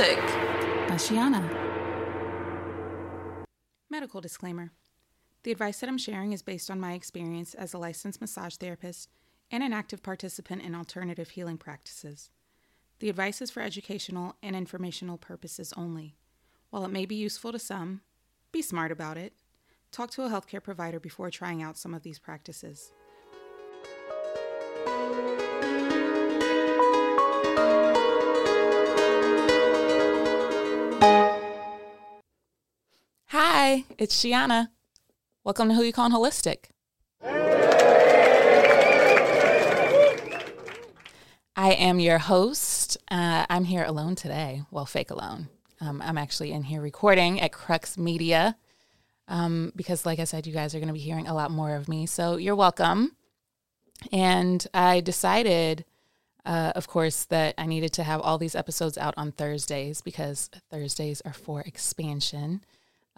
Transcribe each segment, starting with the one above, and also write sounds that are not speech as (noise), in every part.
Holistic. Ashiana. Medical disclaimer. The advice that I'm sharing is based on my experience as a licensed massage therapist and an active participant in alternative healing practices. The advice is for educational and informational purposes only. While it may be useful to some, be smart about it. Talk to a healthcare provider before trying out some of these practices. Hi, it's Sheanah. Welcome to Who You Calling Holistic. I am your host. Uh, I'm here alone today. Well, fake alone. Um, I'm actually in here recording at Crux Media um, because, like I said, you guys are going to be hearing a lot more of me. So you're welcome. And I decided, uh, of course, that I needed to have all these episodes out on Thursdays because Thursdays are for expansion.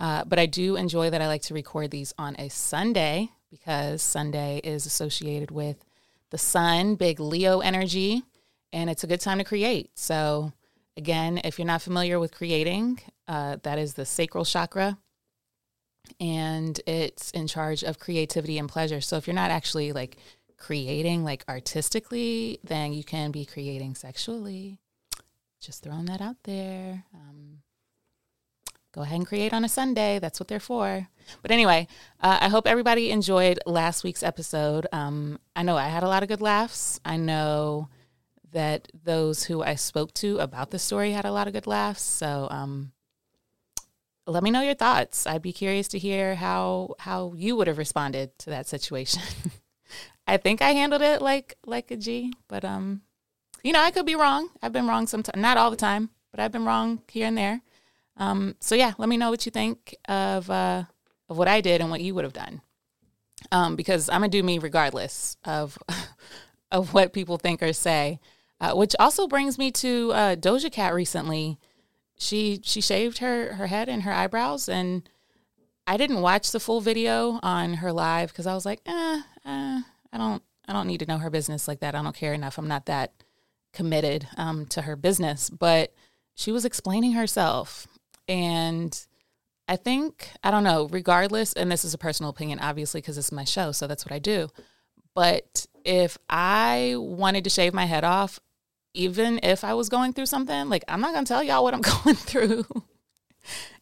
Uh, but I do enjoy that I like to record these on a Sunday because Sunday is associated with the sun, big Leo energy, and it's a good time to create. So, again, if you're not familiar with creating, uh, that is the sacral chakra, and it's in charge of creativity and pleasure. So, if you're not actually like creating like artistically, then you can be creating sexually. Just throwing that out there. Um, go ahead and create on a Sunday. That's what they're for. But anyway, uh, I hope everybody enjoyed last week's episode. Um, I know I had a lot of good laughs. I know that those who I spoke to about the story had a lot of good laughs. So um, let me know your thoughts. I'd be curious to hear how how you would have responded to that situation. (laughs) I think I handled it like like a G, but um, you know, I could be wrong. I've been wrong sometimes, not all the time, but I've been wrong here and there. Um, so yeah, let me know what you think of uh, of what I did and what you would have done. Um, because I'm gonna do me regardless of (laughs) of what people think or say. Uh, which also brings me to uh, Doja Cat recently. She she shaved her her head and her eyebrows, and I didn't watch the full video on her live because I was like, eh, eh, I don't I don't need to know her business like that. I don't care enough. I'm not that committed um, to her business, but she was explaining herself and I think, I don't know, regardless, and this is a personal opinion, obviously, because it's my show, so that's what I do. But if I wanted to shave my head off, even if I was going through something, like I'm not going to tell y'all what I'm (laughs) going through.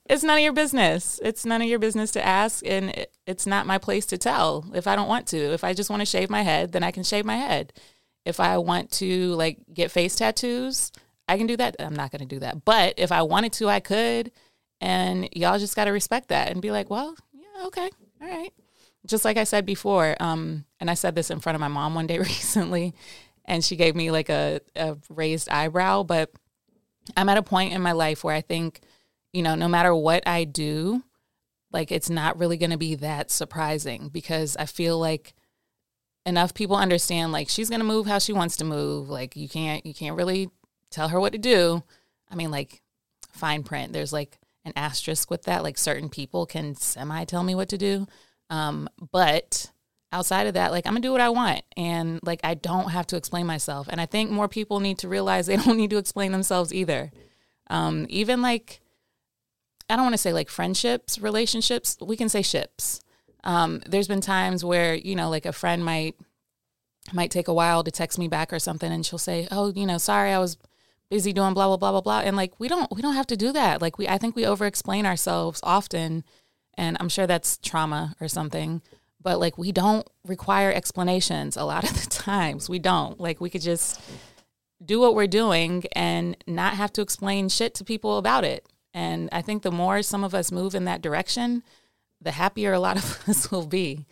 it's none of your business. It's none of your business to ask, and it, it's not my place to tell if I don't want to. If I just want to shave my head, then I can shave my head. If I want to like get face tattoos, I can do that. I'm not going to do that. But if I wanted to, I could. And y'all just got to respect that and be like, well, yeah, okay. All right. Just like I said before, um, and I said this in front of my mom one day (laughs) recently, and she gave me like a, a raised eyebrow. But I'm at a point in my life where I think, you know, no matter what I do, like it's not really going to be that surprising because I feel like enough people understand like she's going to move how she wants to move like you can't you can't really tell her what to do. I mean, like fine print. There's like an asterisk with that. Like certain people can semi tell me what to do. Um, but outside of that, like I'm gonna do what I want. And like I don't have to explain myself. And I think more people need to realize they (laughs) don't need to explain themselves either. Um, even like I don't want to say like friendships, relationships, we can say ships. Um, there's been times where, you know, like a friend might might take a while to text me back or something and she'll say, Oh, you know, sorry, I was busy doing blah blah blah blah blah? And like we don't we don't have to do that. Like we i think we over explain ourselves often and i'm sure that's trauma or something but like we don't require explanations a lot of the (laughs) times. We don't. Like we could just do what we're doing and not have to explain shit to people about it. And i think the more some of us move in that direction the happier a lot of (laughs) us will be.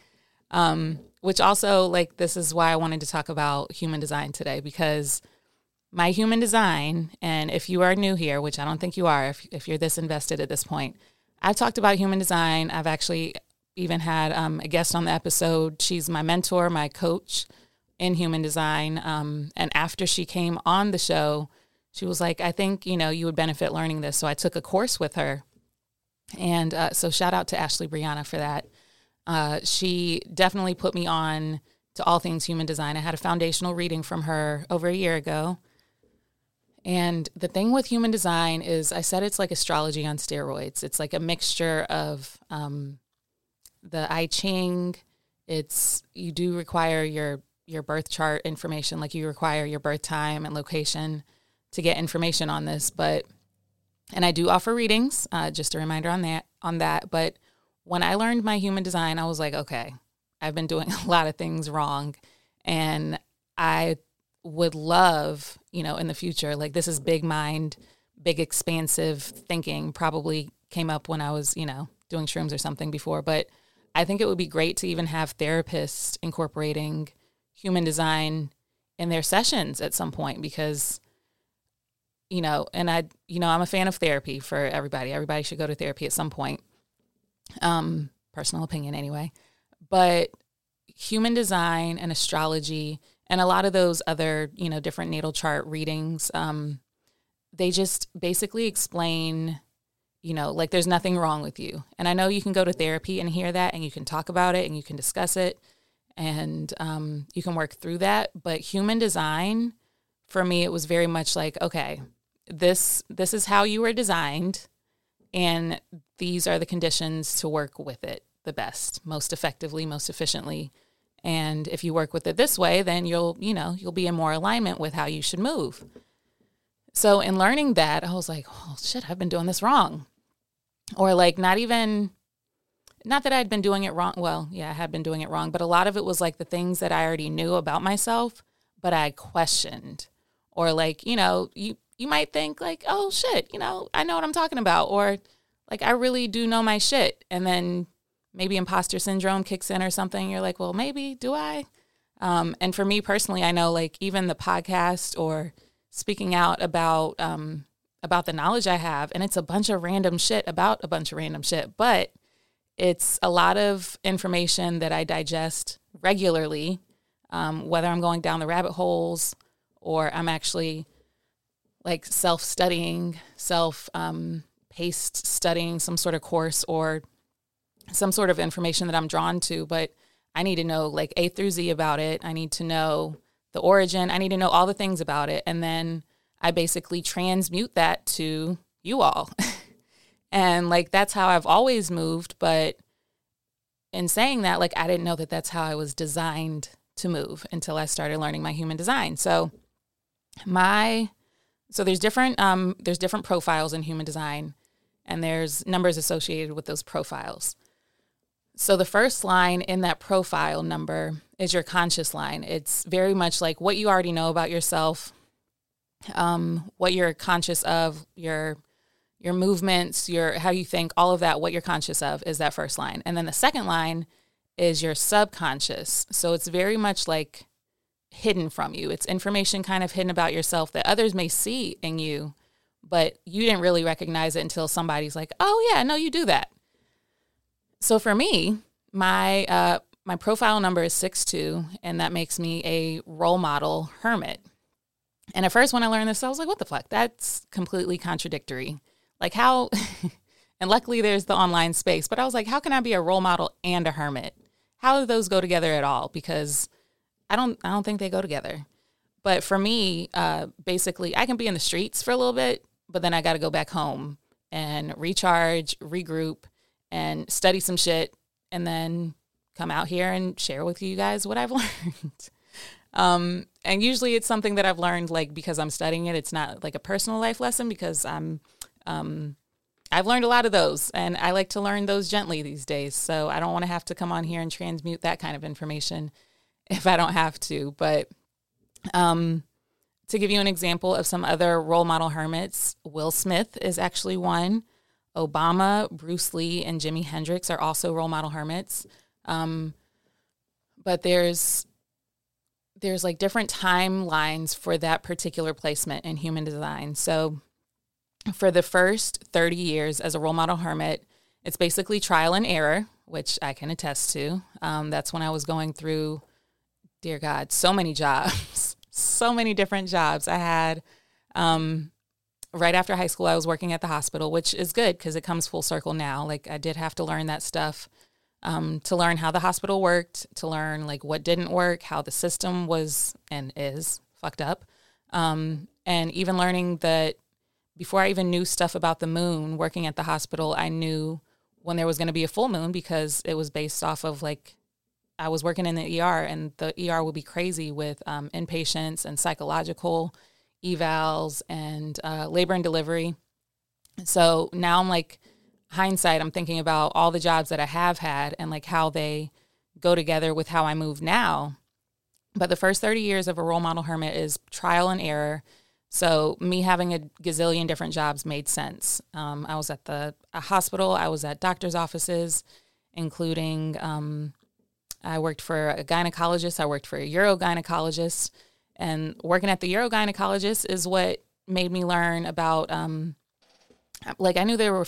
Um, which also like this is why i wanted to talk about human design today because my human design, and if you are new here, which I don't think you are, if, if you're this invested at this point, I've talked about human design. I've actually even had um, a guest on the episode. She's my mentor, my coach in human design. Um, and after she came on the show, she was like, I think, you know, you would benefit learning this. So I took a course with her. And uh, so shout out to Ashley Brianna for that. Uh, she definitely put me on to all things human design. I had a foundational reading from her over a year ago. And the thing with human design is, I said it's like astrology on steroids. It's like a mixture of um, the I Ching. It's you do require your your birth chart information, like you require your birth time and location to get information on this. But and I do offer readings. Uh, just a reminder on that on that. But when I learned my human design, I was like, okay, I've been doing (laughs) a lot of things wrong, and I would love, you know, in the future, like this is big mind, big expansive thinking. Probably came up when I was, you know, doing shrooms or something before, but I think it would be great to even have therapists incorporating human design in their sessions at some point because you know and i you know i'm a fan of therapy for everybody. Everybody should go to therapy at some point. Um personal opinion anyway. But human design and astrology and a lot of those other you know different natal chart readings um they just basically explain you know like there's nothing wrong with you and i know you can go to therapy and hear that and you can talk about it and you can discuss it and um, you can work through that. But human design, for me, it was very much like, okay, this this is how you were designed, and these are the conditions to work with it the best, most effectively, most efficiently. And if you work with it this way, then you'll, you know, you'll be in more alignment with how you should move. So in learning that, I was like, oh shit, I've been doing this wrong. Or like not even not that I'd been doing it wrong. Well, yeah, I had been doing it wrong, but a lot of it was like the things that I already knew about myself, but I questioned. Or like, you know, you you might think like, "Oh shit, you know, I know what I'm talking about." Or like I really do know my shit. And then maybe imposter syndrome kicks in or something. You're like, "Well, maybe do I?" Um, and for me personally, I know like even the podcast or speaking out about um, about the knowledge I have, and it's a bunch of random shit about a bunch of random shit, but it's a lot of information that I digest regularly, um, whether I'm going down the rabbit holes or I'm actually like self studying, self um, paced studying some sort of course or some sort of information that I'm drawn to. But I need to know like A through Z about it. I need to know the origin. I need to know all the things about it. And then I basically transmute that to you all. (laughs) And like that's how I've always moved. But in saying that, like I didn't know that that's how I was designed to move until I started learning my human design. So my so there's different um, there's different profiles in human design, and there's numbers associated with those profiles. So the first line in that profile number is your conscious line. It's very much like what you already know about yourself, um, what you're conscious of, your your movements, your how you think, all of that, what you're conscious of is that first line. And then the second line is your subconscious. So it's very much like hidden from you. It's information kind of hidden about yourself that others may see in you, but you didn't really recognize it until somebody's like, "Oh yeah, no, you do that." So for me, my uh, my profile number is six two, and that makes me a role model hermit. And at first, when I learned this, I was like, "What the fuck? That's completely contradictory." Like how (laughs) and luckily there's the online space, but I was like, how can I be a role model and a hermit? How do those go together at all? Because I don't I don't think they go together. But for me, uh, basically I can be in the streets for a little bit, but then I gotta go back home and recharge, regroup, and study some shit, and then come out here and share with you guys what I've (laughs) learned. um, and usually it's something that I've learned like because I'm studying it. It's not like a personal life lesson because I'm um, I've learned a lot of those, and I like to learn those gently these days. So I don't want to have to come on here and transmute that kind of information (laughs) if I don't have to. But um, to give you an example of some other role model hermits, Will Smith is actually one. Obama, Bruce Lee, and Jimi Hendrix are also role model hermits. Um, but there's there's like different timelines for that particular placement in human design. So for the first 30 years as a role model hermit, it's basically trial and error, which I can attest to. Um, that's when I was going through, dear God, so many jobs, (laughs) so many different jobs. I had, um, right after high school, I was working at the hospital, which is good because it comes full circle now. Like, I did have to learn that stuff um, to learn how the hospital worked, to learn like what didn't work, how the system was and is fucked up. Um, and even learning that before I even knew stuff about the moon, working at the hospital, I knew when there was going to be a full moon because it was based off of like I was working in the ER, and the ER would be crazy with um, inpatients and psychological evals and uh, labor and delivery. So now I'm like, hindsight, I'm thinking about all the jobs that I have had and like how they go together with how I move now. But the first 30 years of a role model hermit is trial and error. So me having a gazillion different jobs made sense. Um, I was at the hospital, I was at doctor's offices, including um, I worked for a gynecologist, I worked for a urogynecologist, and working at the urogynecologist is what made me learn about. Um, like I knew there were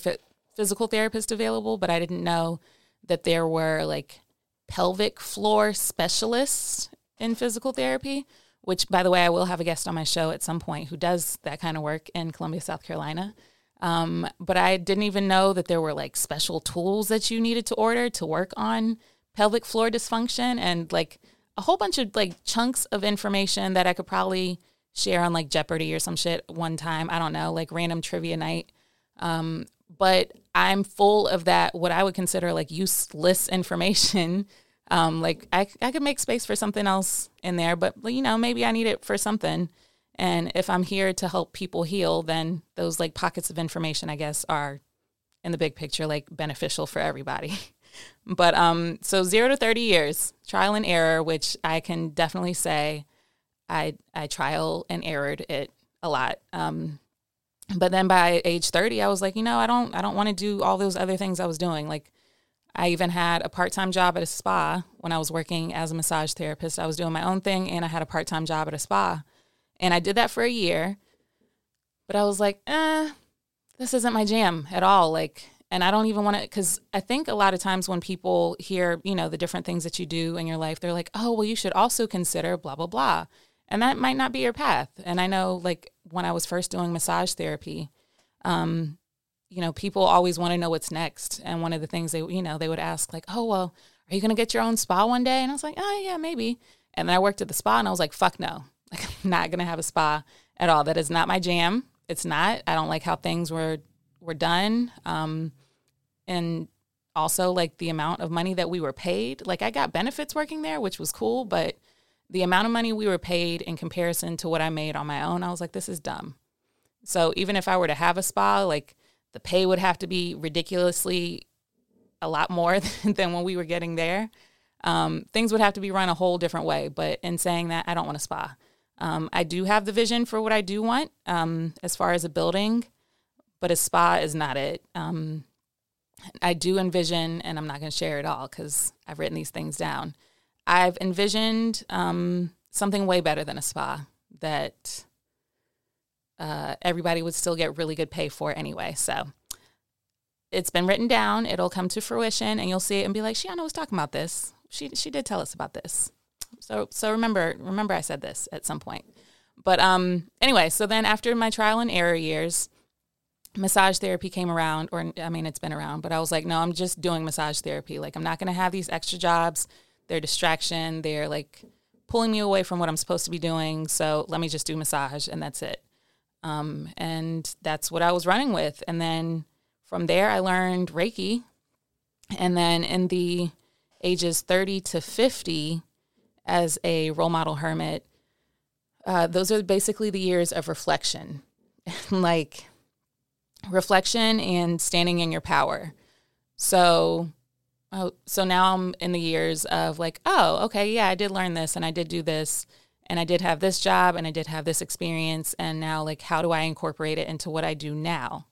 physical therapists available, but I didn't know that there were like pelvic floor specialists in physical therapy. Which, by the way, I will have a guest on my show at some point who does that kind of work in Columbia, South Carolina. Um, but I didn't even know that there were like special tools that you needed to order to work on pelvic floor dysfunction and like a whole bunch of like chunks of information that I could probably share on like Jeopardy or some shit one time. I don't know, like random trivia night. Um, but I'm full of that, what I would consider like useless (laughs) information. Um, like I, I could make space for something else in there, but you know, maybe I need it for something. And if I'm here to help people heal, then those like pockets of information, I guess, are in the big picture like beneficial for everybody. (laughs) but um, so zero to thirty years, trial and error, which I can definitely say, I I trial and errored it a lot. Um, but then by age 30 i was like you know i don't i don't want to do all those other things i was doing. Like i even had a part-time job at a spa when i was working as a massage therapist. I was doing my own thing and i had a part-time job at a spa. And i did that for a year but i was like eh this isn't my jam at all. Like and i don't even want to because i think a lot of times when people hear you know the different things that you do in your life they're like oh well you should also consider blah blah blah and that might not be your path and i know like when I was first doing massage therapy, um, you know, people always want to know what's next. And one of the things they, you know, they would ask, like, oh, well, are you going to get your own spa one day? And I was like, oh, yeah, maybe. And then I worked at the spa and I was like, fuck no. (laughs) Like, I'm not going to have a spa at all. That is not my jam. It's not. I don't like how things were were done. Um, and also like the amount of money that we were paid. Like I got benefits working there, which was cool, but the amount of money we were paid in comparison to what I made on my own, I was like, this is dumb. So even if I were to have a spa, like the pay would have to be ridiculously a lot more (laughs) than when we were getting there. Um, things would have to be run a whole different way. But in saying that, I don't want a spa. Um, I do have the vision for what I do want um, as far as a building, but a spa is not it. Um, I do envision, and I'm not going to share it all because I've written these things down. I've envisioned um, something way better than a spa that uh, everybody would still get really good pay for anyway. So it's been written down. It'll come to fruition, and you'll see it and be like, "Sheanah was talking about this. She she did tell us about this." So so remember remember I said this at some point. But um anyway, so then after my trial and error years, massage therapy came around, or I mean it's been around, but I was like, no, I'm just doing massage therapy. Like I'm not gonna have these extra jobs they're distraction. They're like pulling me away from what I'm supposed to be doing. So let me just do massage and that's it. Um, and that's what I was running with. And then from there, I learned Reiki. And then in the ages 30 to 50, as a role model hermit, uh, those are basically the years of reflection, (laughs) like reflection and standing in your power. So Oh, so now I'm in the years of like, oh, okay, yeah, I did learn this and I did do this and I did have this job and I did have this experience and now like how do I incorporate it into what I do now?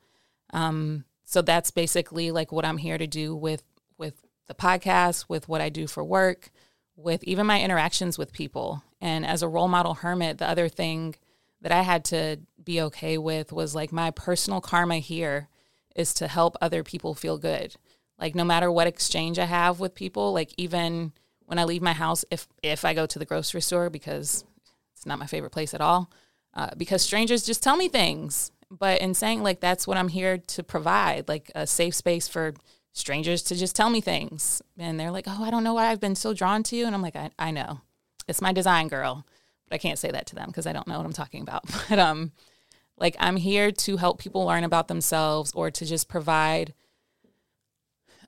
Um, so that's basically like what I'm here to do with with the podcast, with what I do for work, with even my interactions with people. And as a role model hermit, the other thing that I had to be okay with was like my personal karma here is to help other people feel good. Like no matter what exchange I have with people, like even when I leave my house, if if I go to the grocery store because it's not my favorite place at all, uh, because strangers just tell me things. But in saying like that's what I'm here to provide, like a safe space for strangers to just tell me things, and they're like, "Oh, I don't know why I've been so drawn to you," and I'm like, "I, I know, it's my design, girl." but I can't say that to them because I don't know what I'm talking about. (laughs) But um, like I'm here to help people learn about themselves or to just provide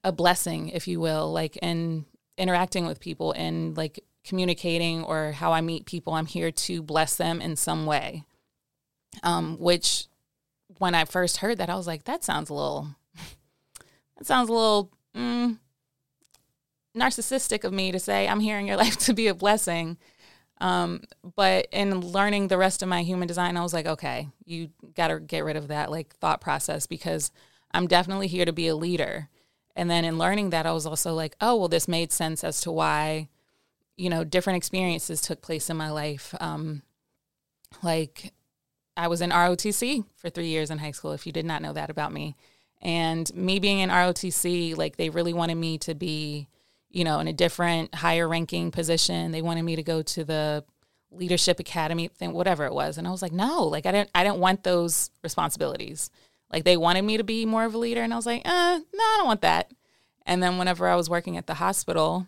a blessing, if you will, like in interacting with people and like communicating or how I meet people. I'm here to bless them in some way. Um, which when I first heard that, I was like, that sounds a little, (laughs) that sounds a little mm, narcissistic of me to say, I'm here in your (laughs) life to be a blessing. Um, but in learning the rest of my human design, I was like, okay, you got to get rid of that like thought process because I'm definitely here to be a leader. And then in learning that, I was also like, oh, well, this made sense as to why, you know, different experiences took place in my life. Um, like I was in ROTC for three years in high school, if you did not know that about me. And me being in ROTC, like they really wanted me to be you know, in a different, higher ranking position. They wanted me to go to the leadership academy thing, whatever it was. And I was like, no, like I didn't, I didn't want those responsibilities. Like they wanted me to be more of a leader, and I was like, uh, no, I don't want that. And then whenever I was working at the hospital,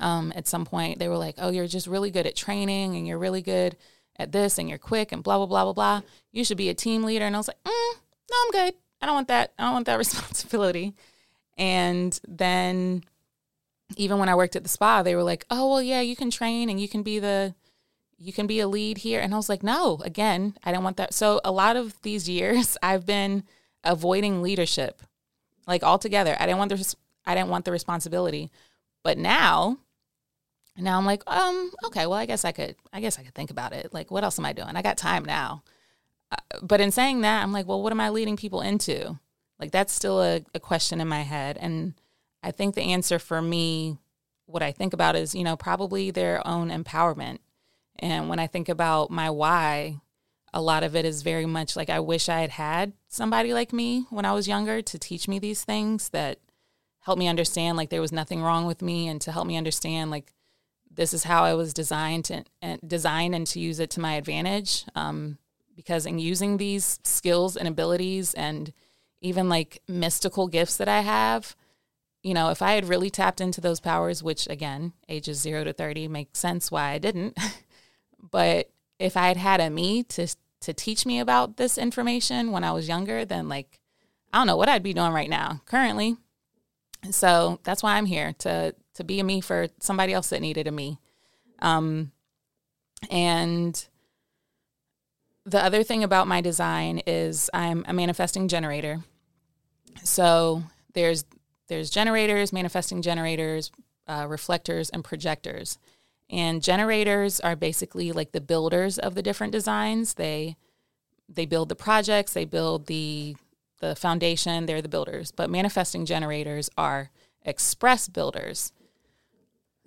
um, at some point they were like, oh, you're just really good at training, and you're really good at this, and you're quick, and blah blah blah blah blah. You should be a team leader. And I was like, mm, no, I'm good. I don't want that. I don't want that (laughs) responsibility. And then even when I worked at the spa, they were like, "Oh, well, yeah, you can train and you can be the you can be a lead here." And I was like, "No, again, I don't want that." So a lot of these years (laughs) I've been avoiding leadership like altogether. I didn't want the I didn't want the responsibility. But now now I'm like, um, okay, well, I guess I could I guess I could think about it. Like what else am I doing? I got time now. Uh, but in saying that, I'm like, well, what am I leading people into? Like that's still a, a question in my head and I think the answer for me, what I think about is, you know, probably their own empowerment. And when I think about my why, a lot of it is very much like I wish I had had somebody like me when I was younger to teach me these things that helped me understand like there was nothing wrong with me and to help me understand like this is how I was designed to and design and to use it to my advantage. Um, because in using these skills and abilities and even like mystical gifts that I have, you know, if I had really tapped into those powers, which again, ages zero to 30 makes sense why I didn't. (laughs) but if I had had a me to, to teach me about this information when I was younger, then like, I don't know what I'd be doing right now currently. So that's why I'm here to, to be a me for somebody else that needed a me. Um, and the other thing about my design is I'm a manifesting generator. So there's there's generators, manifesting generators, uh, reflectors, and projectors. And generators are basically like the builders of the different designs. They they build the projects, they build the the foundation, they're the builders. But manifesting generators are express builders.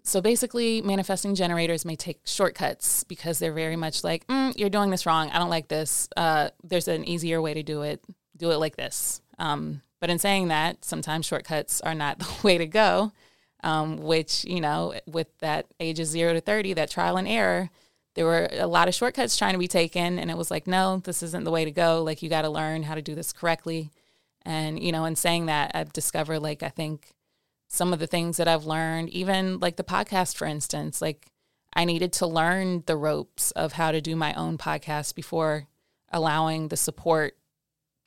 So basically, manifesting generators may take shortcuts because they're very much like, mm, you're doing this wrong. I don't like this. Uh, there's an easier way to do it. Do it like this. Um, but in saying that, sometimes shortcuts are not (laughs) the way to go, um, which, you know, with that ages zero to 30, that trial and error, there were a lot of shortcuts trying to be taken. And it was like, no, this isn't the way to go. Like, you got to learn how to do this correctly. And, you know, in saying that, I've discovered, like, I think some of the things that I've learned, even like the podcast, for instance, like, I needed to learn the ropes of how to do my own podcast before allowing the support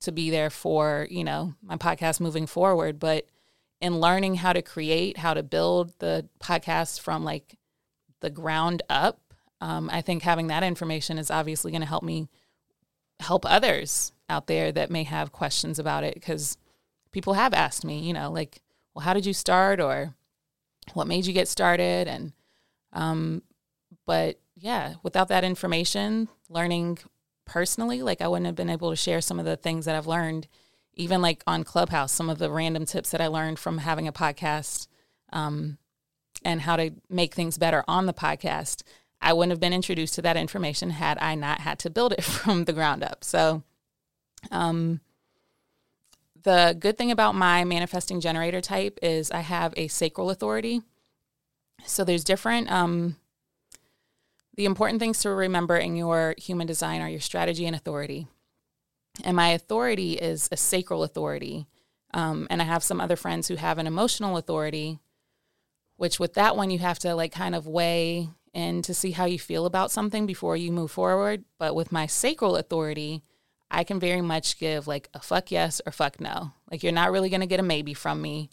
to be there for, you know, my podcast moving forward. But in learning how to create, how to build the podcast from like the ground up, um, I think having that information is obviously going to help me help others out there that may have questions about it because people have asked me, you know, like, well, how did you start or what made you get started? And, um, but yeah, without that information, learning personally. Like I wouldn't have been able to share some of the things that I've learned, even like on Clubhouse, some of the random tips that I learned from having a podcast um, and how to make things better on the podcast. I wouldn't have been introduced to that information had I not had to build it (laughs) from the ground up. So, um, the good thing about my manifesting generator type is I have a sacral authority. So there's different um, the important things to remember in your human design are your strategy and authority. And my authority is a sacral authority. Um, and I have some other friends who have an emotional authority, which with that one, you have to like kind of weigh and to see how you feel about something before you move forward. But with my sacral authority, I can very much give like a fuck yes or fuck no. Like you're not really going to get a maybe from me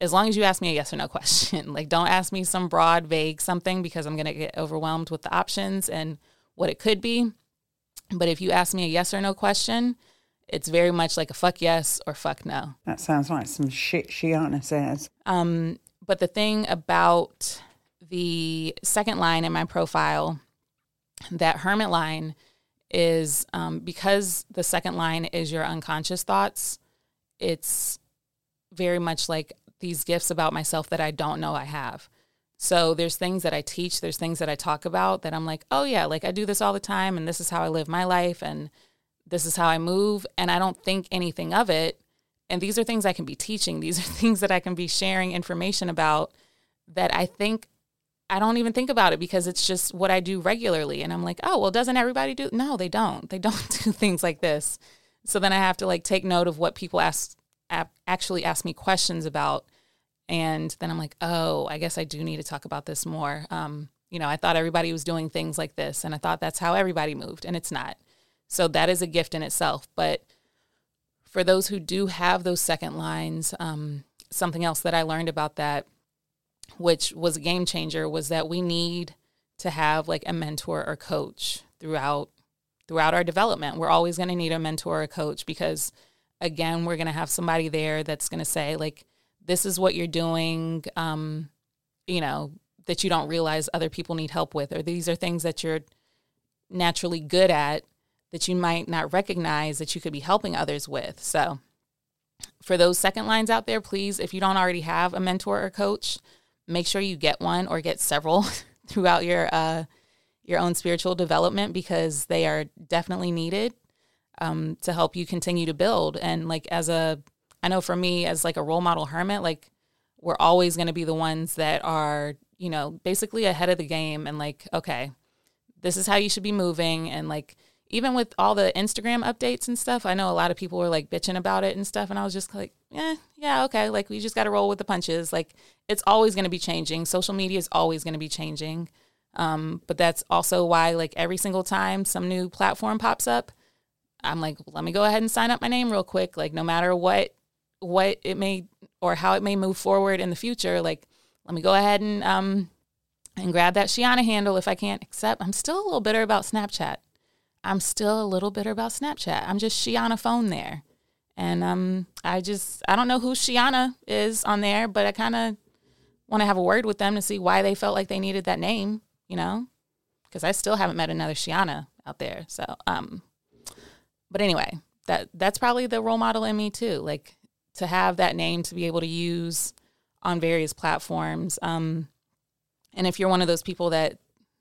as long as you ask me a yes or no (laughs) question. like don't ask me some broad, vague something because I'm going to get overwhelmed with the options and what it could be. But if you ask me a yes or no question, it's very much like a fuck yes or fuck no. That sounds like some shit she Sheanah says. Um, but the thing about the second line in my profile, that hermit line, is um, because the second line is your unconscious thoughts, it's very much like these gifts about myself that I don't know I have. So there's things that I teach, there's things that I talk about that I'm like, oh yeah, like I do this all the time and this is how I live my life and this is how I move and I don't think anything of it. And these are things I can be teaching. These are (laughs) things that I can be sharing information about that I think I don't even think about it because it's just what I do regularly. And I'm like, oh, well, doesn't everybody do? No, they don't. They don't (laughs) do things like this. So then I have to like take note of what people ask, actually ask me questions about. And then I'm like, oh, I guess I do need to talk about this more. Um, you know, I thought everybody was doing things like this, and I thought that's how everybody moved, and it's not. So that is a gift in itself. But for those who do have those second lines, um, something else that I learned about that, which was a game changer, was that we need to have like a mentor or coach throughout throughout our development. We're always going to need a mentor or coach because again, we're going to have somebody there that's going to say like this is what you're doing um, you know, that you don't realize other people need help with or these are things that you're naturally good at that you might not recognize that you could be helping others with. So, for those second lines out there, please, if you don't already have a mentor or coach, make sure you get one or get several (laughs) throughout your uh, your own spiritual development because they are definitely needed um, to help you continue to build. And like as a, I know for me as like a role model hermit, like we're always going to be the ones that are you know basically ahead of the game and like okay, this is how you should be moving and like even with all the Instagram updates and stuff, I know a lot of people were like bitching about it and stuff. And I was just like, yeah, yeah, okay. Like, we just got to roll with the punches. Like, it's always going to be changing. Social media is always going to be changing. Um, but that's also why, like, every single time some new platform pops up, I'm like, let me go ahead and sign up my name real quick. Like, no matter what, what it may or how it may move forward in the future, like, let me go ahead and, um, and grab that Sheanah handle if I can't accept. I'm still a little bitter about Snapchat. I'm still a little bitter about Snapchat. I'm just Sheanah phone there. And um, I just, I don't know who Sheanah is on there, but I kind of want to have a word with them to see why they felt like they needed that name, you know? Because I still haven't met another Sheanah out there. So, um, but anyway, that that's probably the role model in me too. Like to have that name to be able to use on various platforms. Um, and if you're one of those people that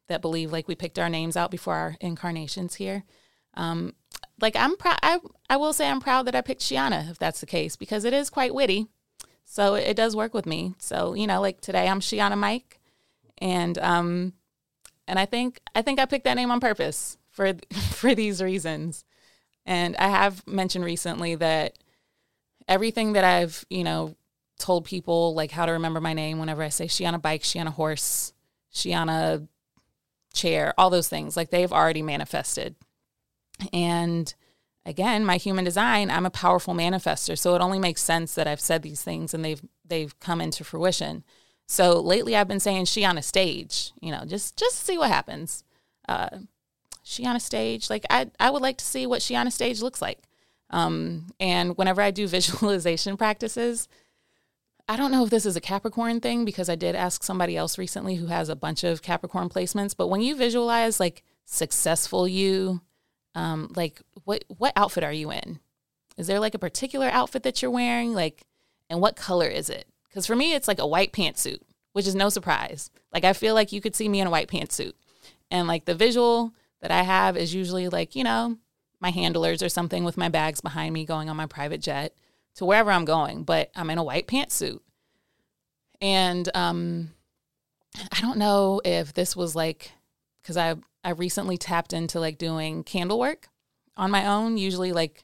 that believe like we picked our names out before our incarnations here. Um, like I'm proud. I I will say I'm proud that I picked Sheanah if that's the case because it is quite witty, so it, it does work with me. So you know, like today I'm Shiana Mike, and um, and I think I think I picked that name on purpose for (laughs) for these reasons. And I have mentioned recently that everything that I've you know told people like how to remember my name whenever I say she on a Bike, she on a Horse, she on a chair, all those things, like they've already manifested. And again, my human design, I'm a powerful manifester, so it only makes sense that I've said these things and they've they've come into fruition. So lately, I've been saying she on a stage, you know, just just see what happens. Uh, she on a stage, like I I would like to see what she on a stage looks like. Um, and whenever I do (laughs) visualization practices, I don't know if this is a Capricorn thing because I did ask somebody else recently who has a bunch of Capricorn placements. But when you visualize like successful you, um, like what what outfit are you in? Is there like a particular outfit that you're wearing? Like, and what color is it? Because for me, it's like a white pantsuit, which is no surprise. Like I feel like you could see me in a white pantsuit, and like the visual that I have is usually like you know my handlers or something with my bags behind me going on my private jet to wherever I'm going, but I'm in a white pantsuit. And um, I don't know if this was like because I I recently tapped into like doing candle work on my own. Usually, like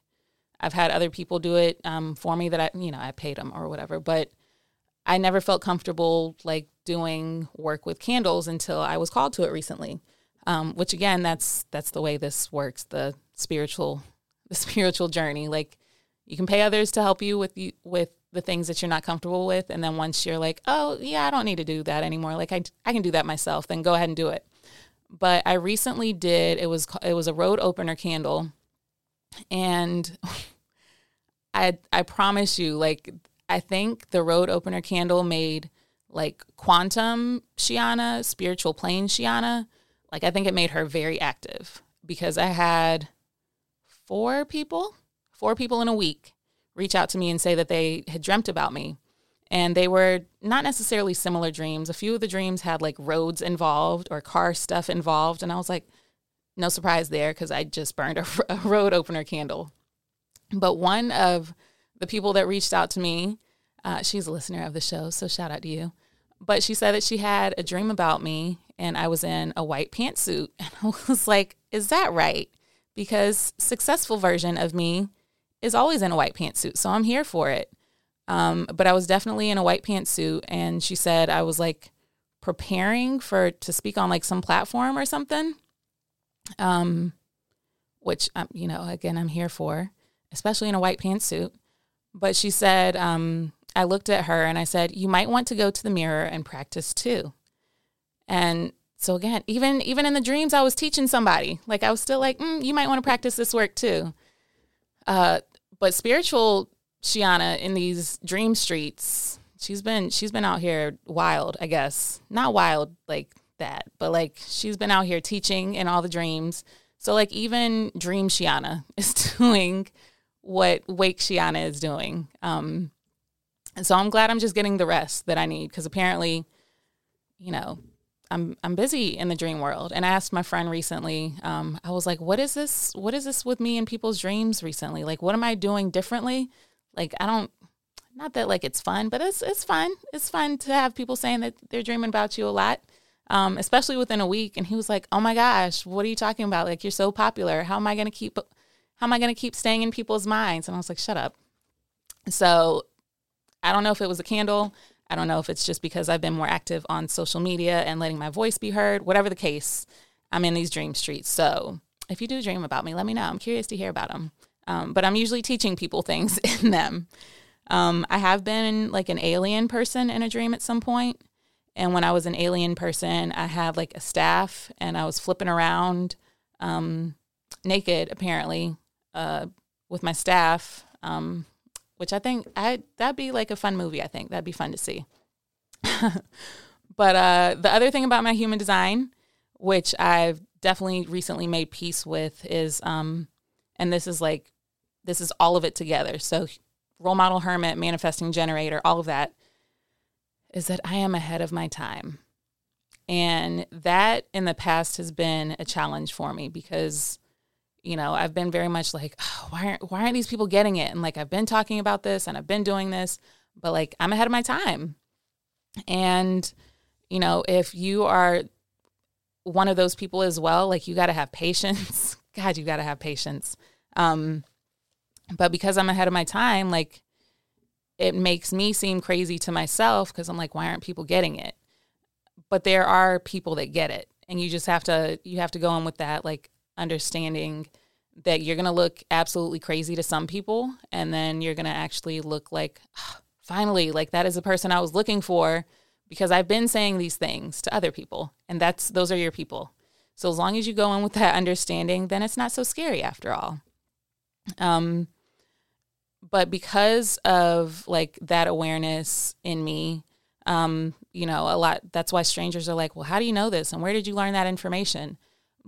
I've had other people do it um, for me that I you know I paid them or whatever. But I never felt comfortable like doing work with candles until I was called to it recently. Um, which again, that's that's the way this works. The spiritual, (laughs) the spiritual journey. Like you can pay others to help you with you with the things that you're not comfortable with, and then once you're like, oh yeah, I don't need to do that anymore. Like I I can do that myself. Then go ahead and do it. But I recently did. It was it was a road opener candle, and (laughs) I I promise you, like I think the road opener candle made like quantum Sheanah, spiritual plane Sheanah. Like I think it made her very active because I had four people, four people in a week reach out to me and say that they had dreamt about me. And they were not necessarily similar dreams. A few of the dreams had like roads involved or car stuff involved. And I was like, no surprise there because I just burned a, (laughs) a road opener candle. But one of the people that reached out to me, uh, she's a listener of the show, so shout out to you. But she said that she had a dream about me and I was in a white pantsuit. (laughs) And I was like, is that right? Because successful version of me is always in a white pantsuit. So I'm here for it. Um, but I was definitely in a white pantsuit. And she said I was like preparing for to speak on like some platform or something. Um, which, um, you know, again, I'm here for, especially in a white pantsuit. But she said, um, I looked at her and I said, "You might want to go to the mirror and practice too." And so again, even even in the dreams, I was teaching somebody. Like I was still like, mm, "You might want to practice this work too." Uh, but spiritual Sheanah in these dream streets, she's been she's been out here wild. I guess not wild like that, but like she's been out here teaching in all the dreams. So like even Dream Sheanah (laughs) is doing what Wake Sheanah is doing. Um, and so I'm glad I'm just getting the rest that I need because apparently, you know, I'm I'm busy in the dream world. And I asked my friend recently, um, I was like, what is this? What is this with me in people's dreams recently? Like, what am I doing differently? Like, I don't not that like it's fun, but it's it's fun. It's fun to have people saying that they're dreaming about you a lot. Um, especially within a week. And he was like, Oh my gosh, what are you talking about? Like you're so popular. How am I gonna keep how am I gonna keep staying in people's minds? And I was like, Shut up. So I don't know if it was a candle. I don't know if it's just because I've been more active on social media and letting my voice be heard. Whatever the case, I'm in these dream streets. So if you do dream about me, let me know. I'm curious to hear about them. Um, but I'm usually teaching people (laughs) things in them. Um, I have been like an alien person in a dream at some point. And when I was an alien person, I had like a staff and I was flipping around um, naked, apparently, uh, with my staff. Um, which I think I that'd be like a fun movie. I think that'd be fun to see. (laughs) but uh, the other thing about my human design, which I've definitely recently made peace with, is um, and this is like this is all of it together. So role model hermit, manifesting generator, all of that is that I am ahead of my time. And that in the past has been a challenge for me because you know, I've been very much like, oh, why aren't why aren't these people getting it? And like I've been talking about this and I've been doing this, but like I'm ahead of my time. And you know, if you are one of those people as well, like you got to have patience. (laughs) God, you got to have patience. Um but because I'm ahead of my time, like it makes me seem crazy to myself because I'm like, why aren't people getting it? But there are people that get it. And you just have to you have to go in with that like understanding that you're going to look absolutely crazy to some people and then you're going to actually look like oh, finally like that is the person I was looking for because I've been saying these things to other people and that's those are your people. So as long as you go in with that understanding, then it's not so scary after all. Um but because of like that awareness in me, um, you know, a lot that's why strangers are like, "Well, how do you know this and where did you learn that information?"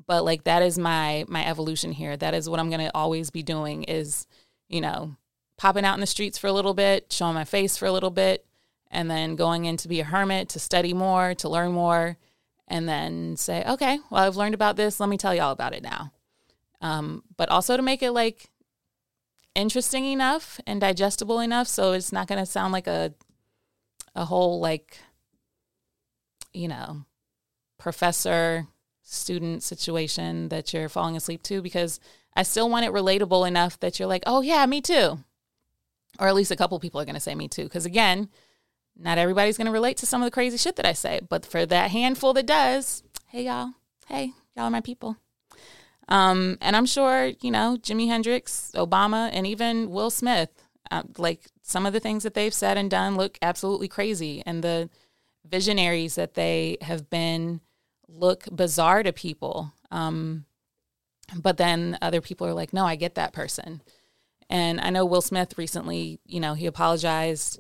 But like that is my my evolution here. That is what i'm going to always be doing is you know popping out in the streets for a little bit showing my face for a little bit and then going in to be a hermit to study more to learn more and then say okay well i've learned about this. Let me tell you all about it now. Um, but also to make it like interesting enough and digestible enough so it's not going to sound like a a whole like you know professor student situation that you're falling asleep to because I still want it relatable enough that you're like, oh, yeah, me too. Or at least a couple people are going to say me too. Because again, not everybody's going to relate to some of the crazy shit that I say, but for that handful that does, hey y'all, hey y'all are my people. Um, and I'm sure you know Jimi Hendrix, Obama, and even Will Smith. Uh, like some of the things that they've said and done look absolutely crazy, and the visionaries that they have been look bizarre to people. Um, but then other people are like, no, I get that person. And I know Will Smith recently, you know, he apologized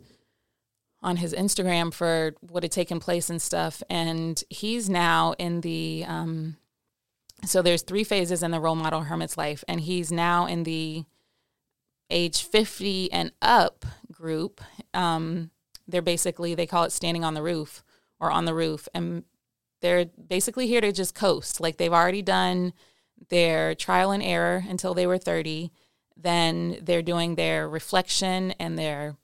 on his Instagram for what had taken place and stuff. And he's now in the, um, so there's three phases in the role model hermit's life. And he's now in the age 50 and up group. Um, they're basically, they call it standing on the roof or on the roof. And they're basically here to just coast. Like they've already done their trial and error until they were 30. Then they're doing their reflection and their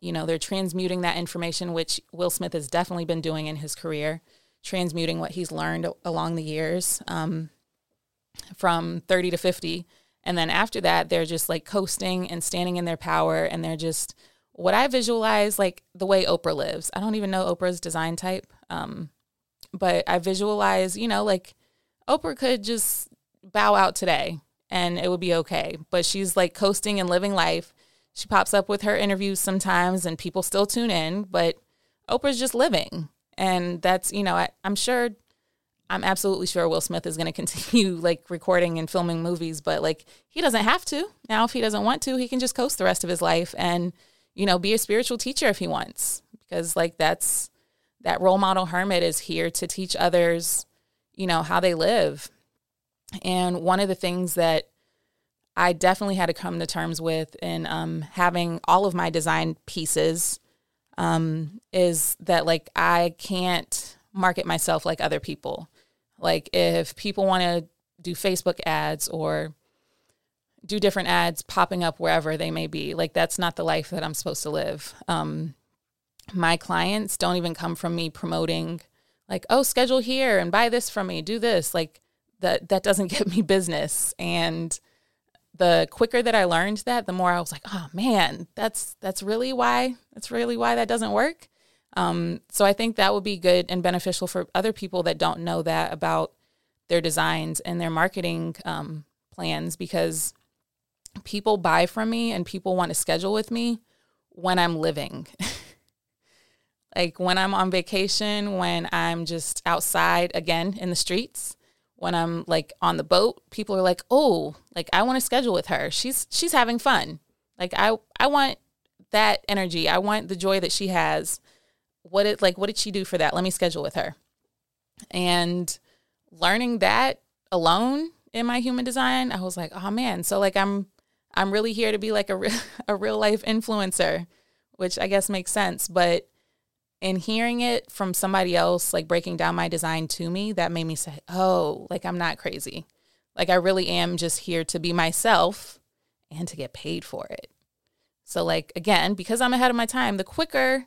you know, they're transmuting that information, which Will Smith has definitely been doing in his career, transmuting what he's learned along the years um, from 30 to 50. And then after that, they're just like coasting and standing in their power. And they're just what I visualize like the way Oprah lives. I don't even know Oprah's design type, um, but I visualize, you know, like Oprah could just bow out today and it would be okay. But she's like coasting and living life she pops up with her interviews sometimes and people still tune in, but Oprah's just living. And that's, you know, I, I'm sure, I'm absolutely sure Will Smith is going (laughs) to continue like recording and filming movies, but like he doesn't have to. Now, if he doesn't want to, he can just coast the rest of his life and, you know, be a spiritual teacher if he wants. Because like that's, that role model hermit is here to teach others, you know, how they live. And one of the things that I definitely had to come to terms with in um, having all of my design pieces um, is that like I can't market myself like other people. Like if people want to do Facebook ads or do different ads popping up wherever they may be, like that's not the life that I'm supposed to live. Um, my clients don't even come from me promoting like oh schedule here and buy this from me do this like that that doesn't (laughs) get me business and the quicker that I learned that, the more I was like, oh man, that's that's really why that's really why that doesn't work. Um, so I think that would be good and beneficial for other people that don't know that about their designs and their marketing um, plans because people buy from me and people want to schedule with me when I'm living. (laughs) like when I'm on vacation, when I'm just outside again in the streets when I'm like on the boat, people are like, "Oh, like I want to schedule with her. She's she's having fun. Like I I want that energy. I want the joy that she has. What it like what did she do for that? Let me schedule with her." And learning that alone in my human design, I was like, "Oh man, so like I'm I'm really here to be like a real, (laughs) a real life influencer." Which I guess makes sense, but and hearing it from somebody else like breaking down my design to me that made me say oh like i'm not crazy. Like i really am just here to be myself and to get paid for it. So like again because i'm ahead of my time the quicker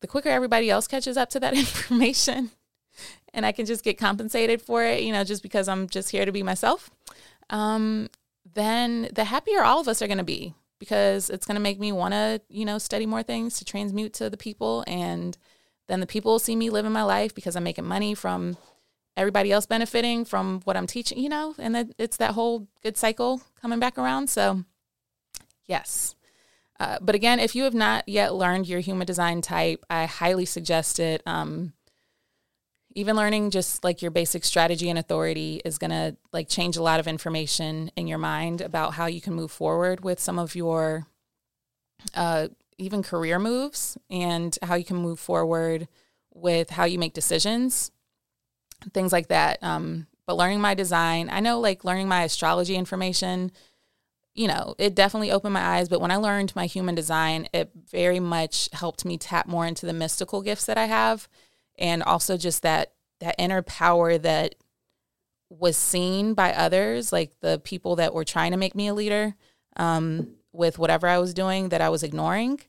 the quicker everybody else catches up to that (laughs) information and i can just get compensated for it you know just because i'm just here to be myself um then the happier all of us are going to be because it's going to make me want to, you know, study more things to transmute to the people. And then the people will see me living my life because I'm making money from everybody else benefiting from what I'm teaching, you know, and then it's that whole good cycle coming back around. So, yes. Uh, but again, if you have not yet learned your human design type, I highly suggest it. Um, even learning just like your basic strategy and authority is going to like change a lot of information in your mind about how you can move forward with some of your uh, even career moves and how you can move forward with how you make decisions things like that. Um, but learning my design i know like learning my astrology information you know it definitely opened my eyes but when i learned my human design it very much helped me tap more into the mystical gifts that i have and also just that that inner power that was seen by others, like the people that were trying to make me a leader um, with whatever I was doing that I was ignoring,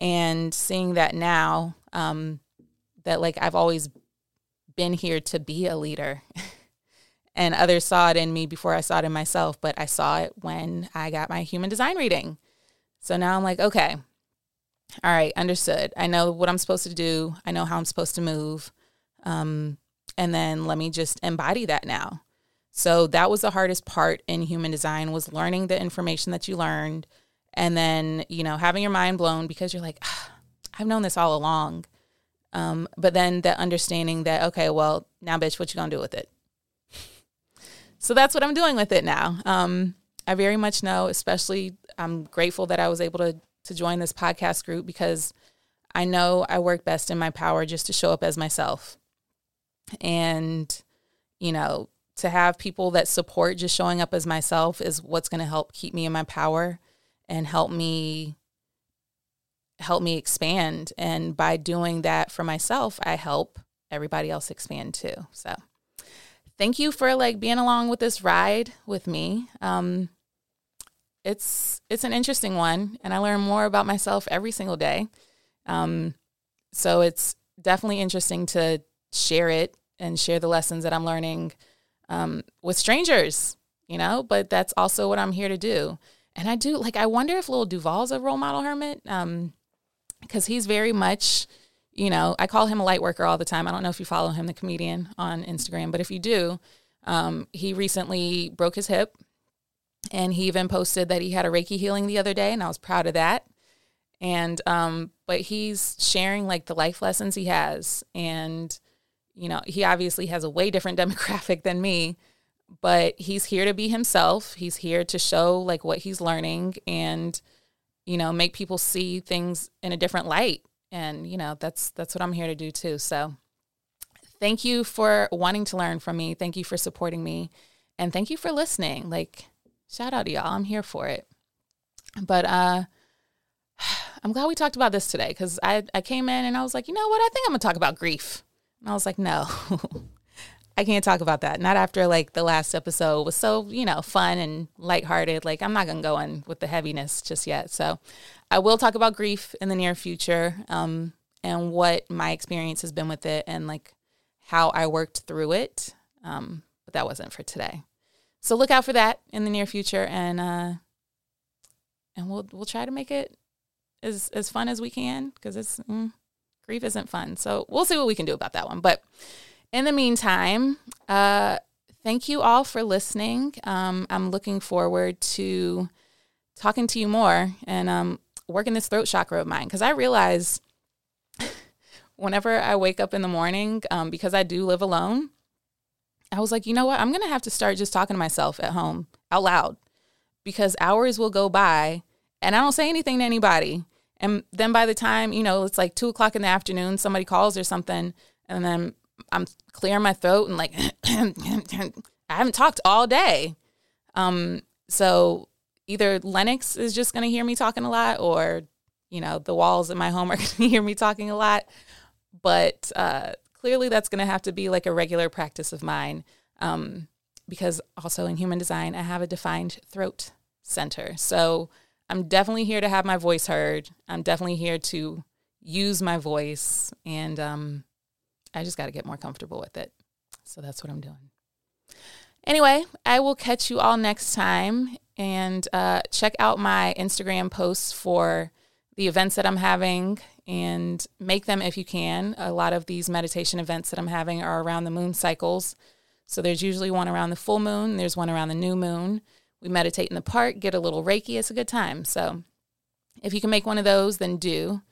and seeing that now um, that like I've always been here to be a leader. (laughs) and others saw it in me before I saw it in myself, but I saw it when I got my human design reading. So now I'm like, okay, all right, understood. I know what I'm supposed to do. I know how I'm supposed to move. Um, and then let me just embody that now. So that was the hardest part in human design was learning the information that you learned and then, you know, having your mind blown because you're like, ah, I've known this all along. Um, but then the understanding that, okay, well, now bitch, what you gonna do with it? so that's what I'm doing with it now. Um, I very much know, especially I'm grateful that I was able to to join this podcast group because I know I work best in my power just to show up as myself. And, you know, to have people that support just showing up as myself is what's going to help keep me in my power and help me help me expand and by doing that for myself I help everybody else expand too. So thank you for like being along with this ride with me. Um it's it's an interesting one and I learn more about myself every single day. Um so it's definitely interesting to share it and share the lessons that I'm learning um, with strangers, you know, but that's also what I'm here to do. And I do like, I wonder if Lil Duval's a role model hermit um, because he's very much, you know, I call him a light worker all the time. I don't know if you follow him, the comedian on Instagram, but if you do, um, he recently broke his hip and he even posted that he had a Reiki healing the other day, and I was proud of that. And, um, but he's sharing like the life lessons he has and, you know, he obviously has a way different (laughs) demographic than me, but he's here to be himself. He's here to show like what he's learning and, you know, make people see things in a different light. And, you know, that's that's what I'm here to do too. So thank you for wanting to learn from me. Thank you for supporting me. And thank you for listening. Like, shout out to y'all. I'm here for it. But uh (sighs) I'm glad we talked about this today because I, I came in and I was like, you know what? I think I'm gonna talk about grief. And I was like, no, (laughs) I can't talk about that. Not after like the last episode was so, you know, fun and lighthearted. Like, I'm not to go in with the heaviness just yet. So I will talk about grief in the near future um, and what my experience has been with it and like how I worked through it. Um, but that wasn't for today. So look out for that in the near future and, uh, and we'll, we'll try to make it as, as fun as we can because it's, mm, grief isn't fun. So we'll see what we can do about that one. But in the meantime, uh, thank you all for listening. Um, I'm looking forward to talking to you more and um, working this throat chakra of mine because I realize (laughs) whenever I wake up in the morning, um, because I do live alone, I was like, you know what? I'm going to have to start just talking to myself at home out loud because hours will go by and I don't say anything to anybody. And then by the time, you know, it's like two o'clock in the afternoon, somebody calls or something, and then I'm clearing my throat and like, (clears throat) I haven't talked all day. Um, so either Lennox is just going to hear me talking a lot, or, you know, the walls in my home are (laughs) going to hear me talking a lot. But uh, clearly that's going to have to be like a regular practice of mine. Um, because also in human design, I have a defined throat center. So, I'm definitely here to have my voice heard. I'm definitely here to use my voice, and um, I just got to get more comfortable with it. So that's what I'm doing. Anyway, I will catch you all next time and uh, check out my Instagram posts for the events that I'm having and make them if you can. A lot of these meditation events that I'm having are around the moon cycles. So there's usually one around the full moon, there's one around the new moon. We meditate in the park, get a little Reiki. It's a good time. So if you can make one of those, then do.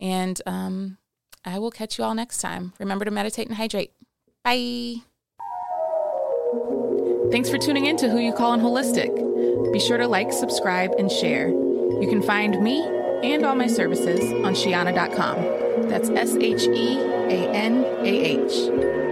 And um, I will catch you all next time. Remember to meditate and hydrate. Bye. Thanks for tuning in to Who You Call Holistic. Be sure to like, subscribe, and share. You can find me and all my services on Sheanah.com. That's S H E A N A H.